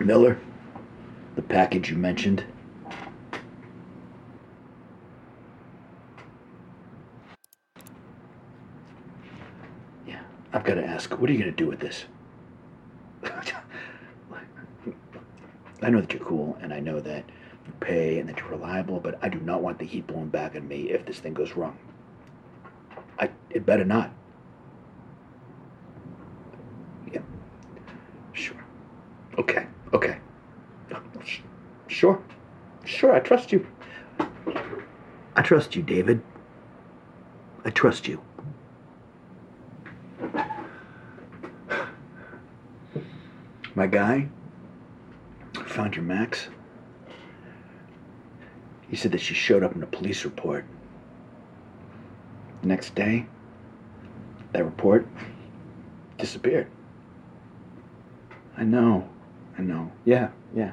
Miller, the package you mentioned. Yeah, I've got to ask, what are you going to do with this? I know that you're cool, and I know that you pay and that you're reliable, but I do not want the heat blown back on me if this thing goes wrong. I, it better not. Yeah. Sure. Okay. Sure. Sure, I trust you. I trust you, David. I trust you. My guy found your Max. He said that she showed up in a police report. The next day, that report disappeared. I know. I know. Yeah, yeah.